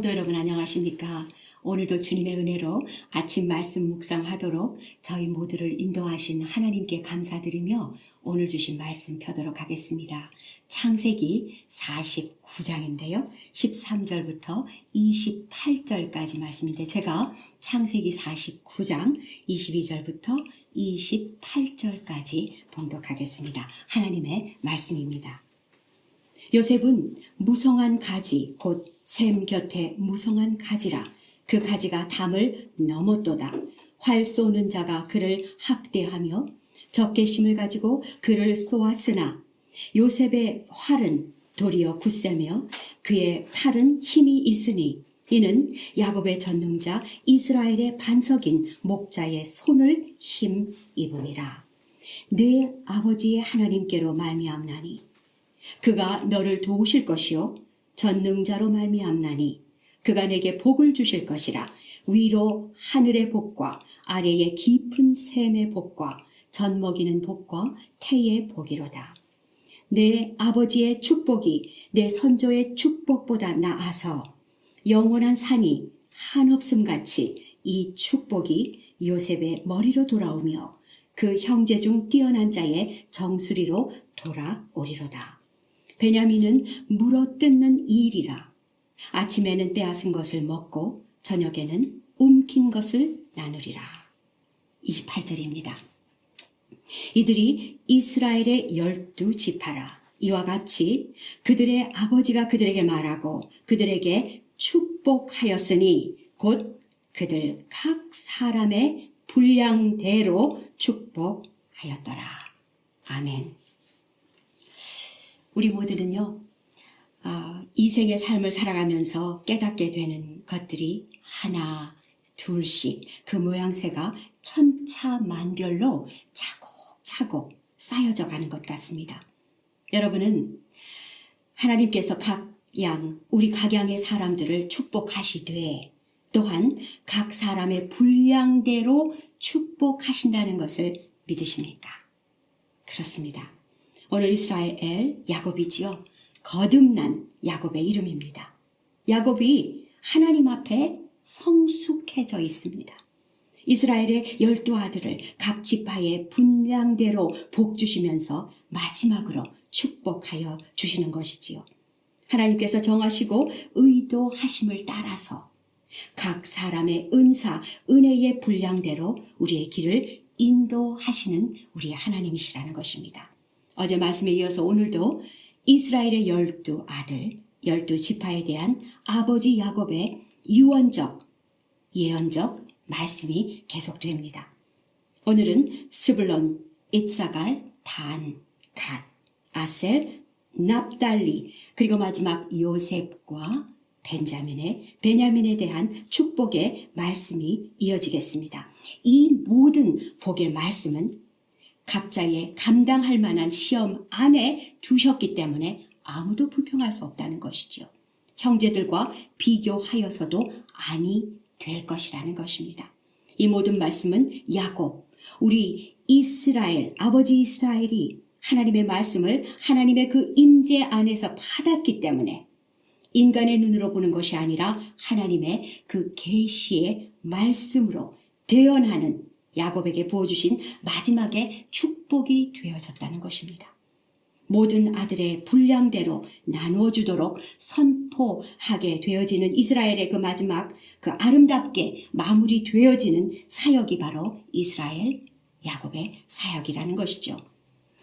성도 여러분 안녕하십니까? 오늘도 주님의 은혜로 아침 말씀 묵상하도록 저희 모두를 인도하신 하나님께 감사드리며 오늘 주신 말씀 펴도록 하겠습니다. 창세기 49장인데요. 13절부터 28절까지 말씀인데 제가 창세기 49장 22절부터 28절까지 봉독하겠습니다. 하나님의 말씀입니다. 요셉은 무성한 가지 곧 샘 곁에 무성한 가지라. 그 가지가 담을 넘었도다. 활 쏘는 자가 그를 학대하며 적개심을 가지고 그를 쏘았으나 요셉의 활은 도리어 굳세며 그의 팔은 힘이 있으니 이는 야곱의 전능자 이스라엘의 반석인 목자의 손을 힘 입음이라. 내 아버지의 하나님께로 말미암나니 그가 너를 도우실 것이요 전능자로 말미암나니 그가 내게 복을 주실 것이라 위로 하늘의 복과 아래의 깊은 샘의 복과 전 먹이는 복과 태의 복이로다. 내 아버지의 축복이 내 선조의 축복보다 나아서 영원한 산이 한없음 같이 이 축복이 요셉의 머리로 돌아오며 그 형제 중 뛰어난 자의 정수리로 돌아오리로다. 베냐민은 물어 뜯는 일이라. 아침에는 빼앗은 것을 먹고 저녁에는 움킨 것을 나누리라. 28절입니다. 이들이 이스라엘의 열두 지파라. 이와 같이 그들의 아버지가 그들에게 말하고 그들에게 축복하였으니 곧 그들 각 사람의 분량대로 축복하였더라. 아멘. 우리 모두는요, 어, 이 생의 삶을 살아가면서 깨닫게 되는 것들이 하나, 둘씩 그 모양새가 천차만별로 차곡차곡 쌓여져 가는 것 같습니다. 여러분은 하나님께서 각 양, 우리 각양의 사람들을 축복하시되 또한 각 사람의 분량대로 축복하신다는 것을 믿으십니까? 그렇습니다. 오늘 이스라엘 야곱이지요. 거듭난 야곱의 이름입니다. 야곱이 하나님 앞에 성숙해져 있습니다. 이스라엘의 열두 아들을 각 지파의 분량대로 복 주시면서 마지막으로 축복하여 주시는 것이지요. 하나님께서 정하시고 의도하심을 따라서 각 사람의 은사, 은혜의 분량대로 우리의 길을 인도하시는 우리의 하나님이시라는 것입니다. 어제 말씀에 이어서 오늘도 이스라엘의 열두 아들, 열두 지파에 대한 아버지 야곱의 유언적, 예언적 말씀이 계속됩니다. 오늘은 스불론, itsa갈, 단, 갓, 아셀, 납달리, 그리고 마지막 요셉과 벤자민의 베냐민에 대한 축복의 말씀이 이어지겠습니다. 이 모든 복의 말씀은 각자의 감당할 만한 시험 안에 두셨기 때문에 아무도 불평할 수 없다는 것이죠. 형제들과 비교하여서도 아니 될 것이라는 것입니다. 이 모든 말씀은 야곱, 우리 이스라엘, 아버지 이스라엘이 하나님의 말씀을 하나님의 그 임재 안에서 받았기 때문에 인간의 눈으로 보는 것이 아니라 하나님의 그 계시의 말씀으로 대언하는 야곱에게 부어주신 마지막의 축복이 되어졌다는 것입니다. 모든 아들의 분량대로 나누어 주도록 선포하게 되어지는 이스라엘의 그 마지막 그 아름답게 마무리 되어지는 사역이 바로 이스라엘 야곱의 사역이라는 것이죠.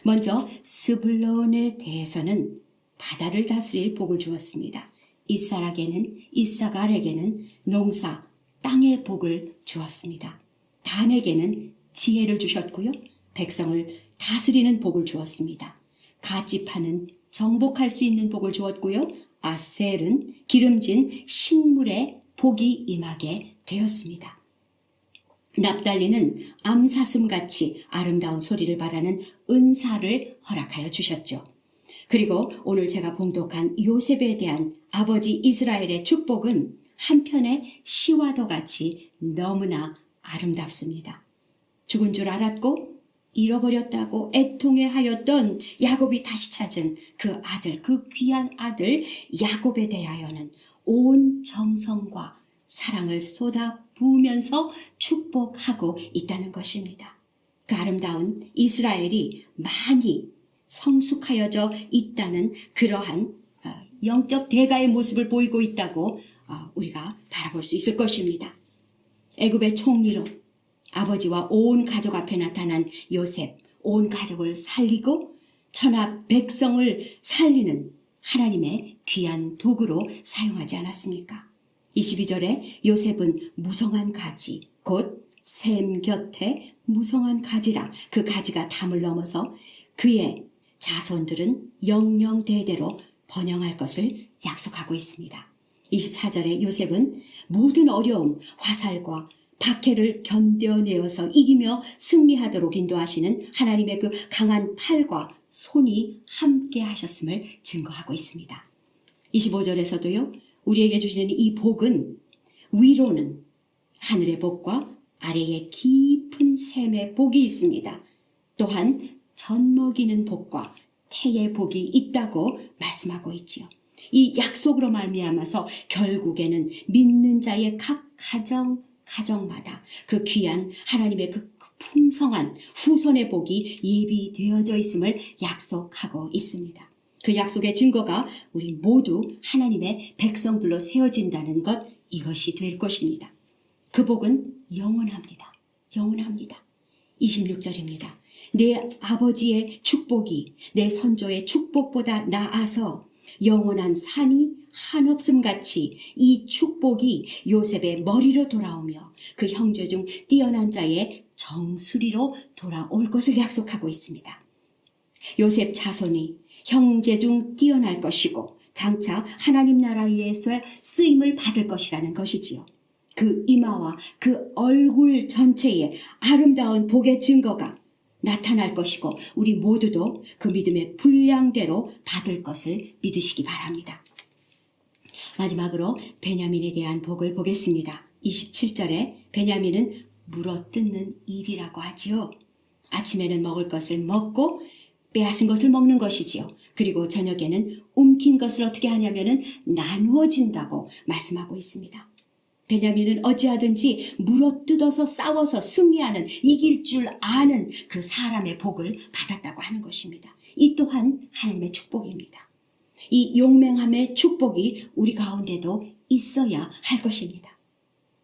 먼저 스불론에 대해서는 바다를 다스릴 복을 주었습니다. 이사락에는 이사갈에게는 농사 땅의 복을 주었습니다. 단에게는 지혜를 주셨고요. 백성을 다스리는 복을 주었습니다. 가지파는 정복할 수 있는 복을 주었고요. 아셀은 기름진 식물의 복이 임하게 되었습니다. 납달리는 암사슴같이 아름다운 소리를 바라는 은사를 허락하여 주셨죠. 그리고 오늘 제가 봉독한 요셉에 대한 아버지 이스라엘의 축복은 한편의 시와도 같이 너무나 아름답습니다. 죽은 줄 알았고 잃어버렸다고 애통해 하였던 야곱이 다시 찾은 그 아들, 그 귀한 아들 야곱에 대하여는 온 정성과 사랑을 쏟아 부으면서 축복하고 있다는 것입니다. 그 아름다운 이스라엘이 많이 성숙하여져 있다는 그러한 어, 영적 대가의 모습을 보이고 있다고 어, 우리가 바라볼 수 있을 것입니다. 애굽의 총리로 아버지와 온 가족 앞에 나타난 요셉, 온 가족을 살리고 천하 백성을 살리는 하나님의 귀한 도구로 사용하지 않았습니까? 22절에 요셉은 무성한 가지, 곧 샘 곁에 무성한 가지라 그 가지가 담을 넘어서 그의 자손들은 영영대대로 번영할 것을 약속하고 있습니다. 24절에 요셉은 모든 어려움, 화살과 박해를 견뎌내어서 이기며 승리하도록 인도하시는 하나님의 그 강한 팔과 손이 함께 하셨음을 증거하고 있습니다. 25절에서도요, 우리에게 주시는 이 복은 위로는 하늘의 복과 아래에 깊은 샘의 복이 있습니다. 또한 젖먹이는 복과 태의 복이 있다고 말씀하고 있지요. 이 약속으로 말미암아서 결국에는 믿는 자의 각 가정 가정마다 그 귀한 하나님의 그 풍성한 후손의 복이 예비되어져 있음을 약속하고 있습니다. 그 약속의 증거가 우리 모두 하나님의 백성들로 세워진다는 것 이것이 될 것입니다. 그 복은 영원합니다. 영원합니다. 26절입니다. 내 아버지의 축복이 내 선조의 축복보다 나아서 영원한 산이 한없음 같이 이 축복이 요셉의 머리로 돌아오며 그 형제 중 뛰어난 자의 정수리로 돌아올 것을 약속하고 있습니다. 요셉 자손이 형제 중 뛰어날 것이고 장차 하나님 나라에서 쓰임을 받을 것이라는 것이지요. 그 이마와 그 얼굴 전체에 아름다운 복의 증거가 나타날 것이고 우리 모두도 그 믿음의 분량대로 받을 것을 믿으시기 바랍니다. 마지막으로 베냐민에 대한 복을 보겠습니다. 27절에 베냐민은 물어뜯는 일이라고 하지요. 아침에는 먹을 것을 먹고 빼앗은 것을 먹는 것이지요. 그리고 저녁에는 움킨 것을 어떻게 하냐면은 나누어진다고 말씀하고 있습니다. 베냐민은 어찌하든지 물어뜯어서 싸워서 승리하는 이길 줄 아는 그 사람의 복을 받았다고 하는 것입니다. 이 또한 하나님의 축복입니다. 이 용맹함의 축복이 우리 가운데도 있어야 할 것입니다.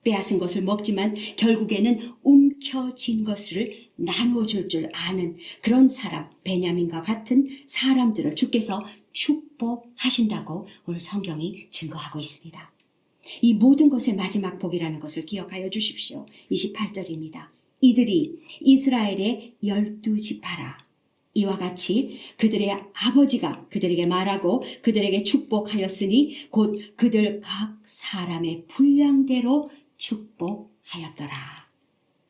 빼앗은 것을 먹지만 결국에는 움켜진 것을 나누어 줄 줄 아는 그런 사람, 베냐민과 같은 사람들을 주께서 축복하신다고 오늘 성경이 증거하고 있습니다. 이 모든 것의 마지막 복이라는 것을 기억하여 주십시오. 28절입니다. 이들이 이스라엘의 열두 지파라. 이와 같이 그들의 아버지가 그들에게 말하고 그들에게 축복하였으니 곧 그들 각 사람의 분량대로 축복하였더라.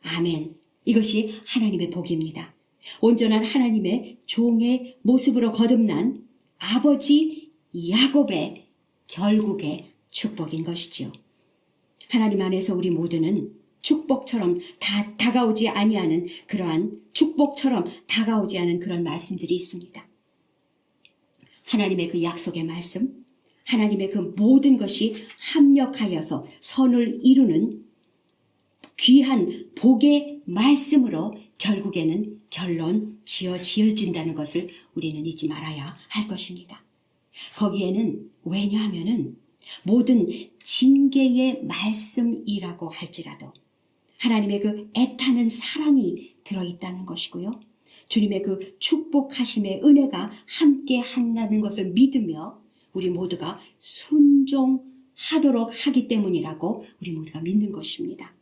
아멘. 이것이 하나님의 복입니다. 온전한 하나님의 종의 모습으로 거듭난 아버지 야곱의 결국의 축복인 것이지요. 하나님 안에서 우리 모두는 축복처럼 다 다가오지 아니하는 그러한 축복처럼 다가오지 않은 그런 말씀들이 있습니다. 하나님의 그 약속의 말씀, 하나님의 그 모든 것이 합력하여서 선을 이루는 귀한 복의 말씀으로 결국에는 결론 지어 지어진다는 것을 우리는 잊지 말아야 할 것입니다. 거기에는 왜냐하면은 모든 징계의 말씀이라고 할지라도 하나님의 그 애타는 사랑이 들어있다는 것이고요. 주님의 그 축복하심의 은혜가 함께 한다는 것을 믿으며 우리 모두가 순종하도록 하기 때문이라고 우리 모두가 믿는 것입니다.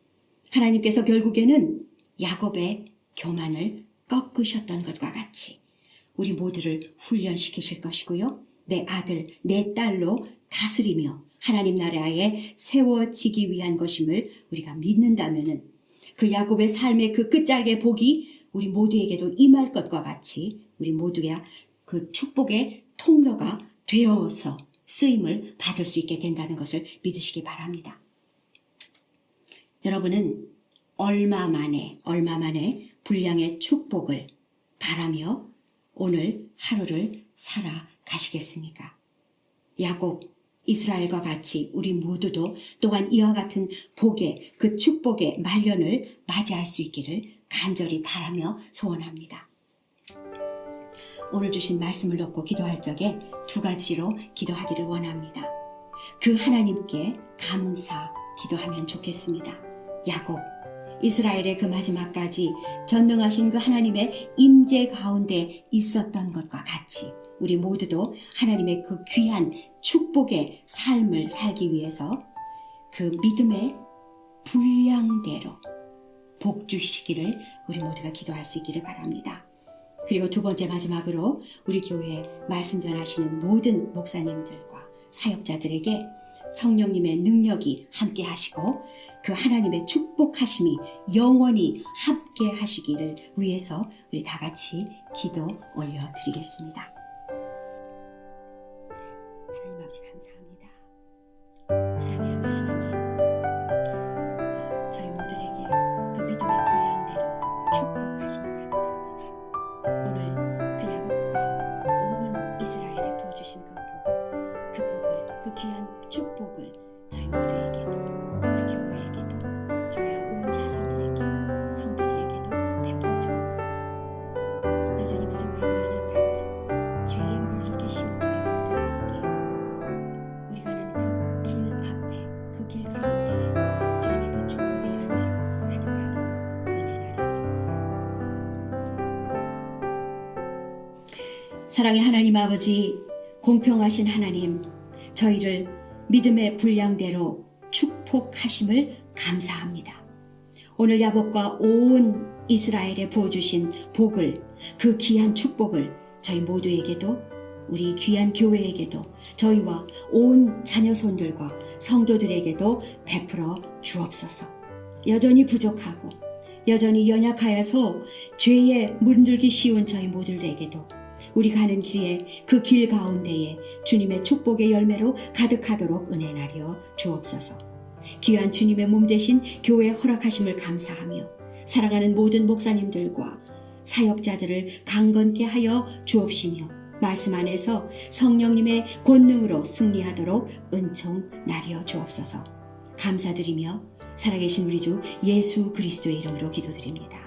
하나님께서 결국에는 야곱의 교만을 꺾으셨던 것과 같이 우리 모두를 훈련시키실 것이고요. 내 아들, 내 딸로 다스리며 하나님 나라에 세워지기 위한 것임을 우리가 믿는다면은 그 야곱의 삶의 그 끝자락의 복이 우리 모두에게도 임할 것과 같이 우리 모두가 그 축복의 통로가 되어서 쓰임을 받을 수 있게 된다는 것을 믿으시기 바랍니다. 여러분은 얼마 만에, 얼마 만에 불량의 축복을 바라며 오늘 하루를 살아가시겠습니까? 야곱 이스라엘과 같이 우리 모두도 또한 이와 같은 복의 그 축복의 말년을 맞이할 수 있기를 간절히 바라며 소원합니다. 오늘 주신 말씀을 놓고 기도할 적에 두 가지로 기도하기를 원합니다. 그 하나님께 감사 기도하면 좋겠습니다. 야곱 이스라엘의 그 마지막까지 전능하신 그 하나님의 임재 가운데 있었던 것과 같이 우리 모두도 하나님의 그 귀한 축복의 삶을 살기 위해서 그 믿음의 분량대로 복 주시기를 우리 모두가 기도할 수 있기를 바랍니다. 그리고 두 번째 마지막으로 우리 교회에 말씀 전하시는 모든 목사님들과 사역자들에게 성령님의 능력이 함께 하시고 그 하나님의 축복하심이 영원히 함께 하시기를 위해서 우리 다 같이 기도 올려드리겠습니다. 길 가운데 주님의 그 축복의 열매로 가득하게 은혜 나려 주옵소서. 사랑의 하나님 아버지, 공평하신 하나님, 저희를 믿음의 분량대로 축복하심을 감사합니다. 오늘 야곱과 온 이스라엘에 부어주신 복을, 그 귀한 축복을 저희 모두에게도 우리 귀한 교회에게도 저희와 온 자녀손들과 성도들에게도 베풀어 주옵소서. 여전히 부족하고 여전히 연약하여서 죄에 물들기 쉬운 저희 모두에게도 우리 가는 길에 그 길 가운데에 주님의 축복의 열매로 가득하도록 은혜 나려 주옵소서. 귀한 주님의 몸 대신 교회 허락하심을 감사하며 사랑하는 모든 목사님들과 사역자들을 강건케 하여 주옵시며 말씀 안에서 성령님의 권능으로 승리하도록 은총 나려 주옵소서. 감사드리며 살아계신 우리 주 예수 그리스도의 이름으로 기도드립니다.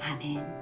아멘.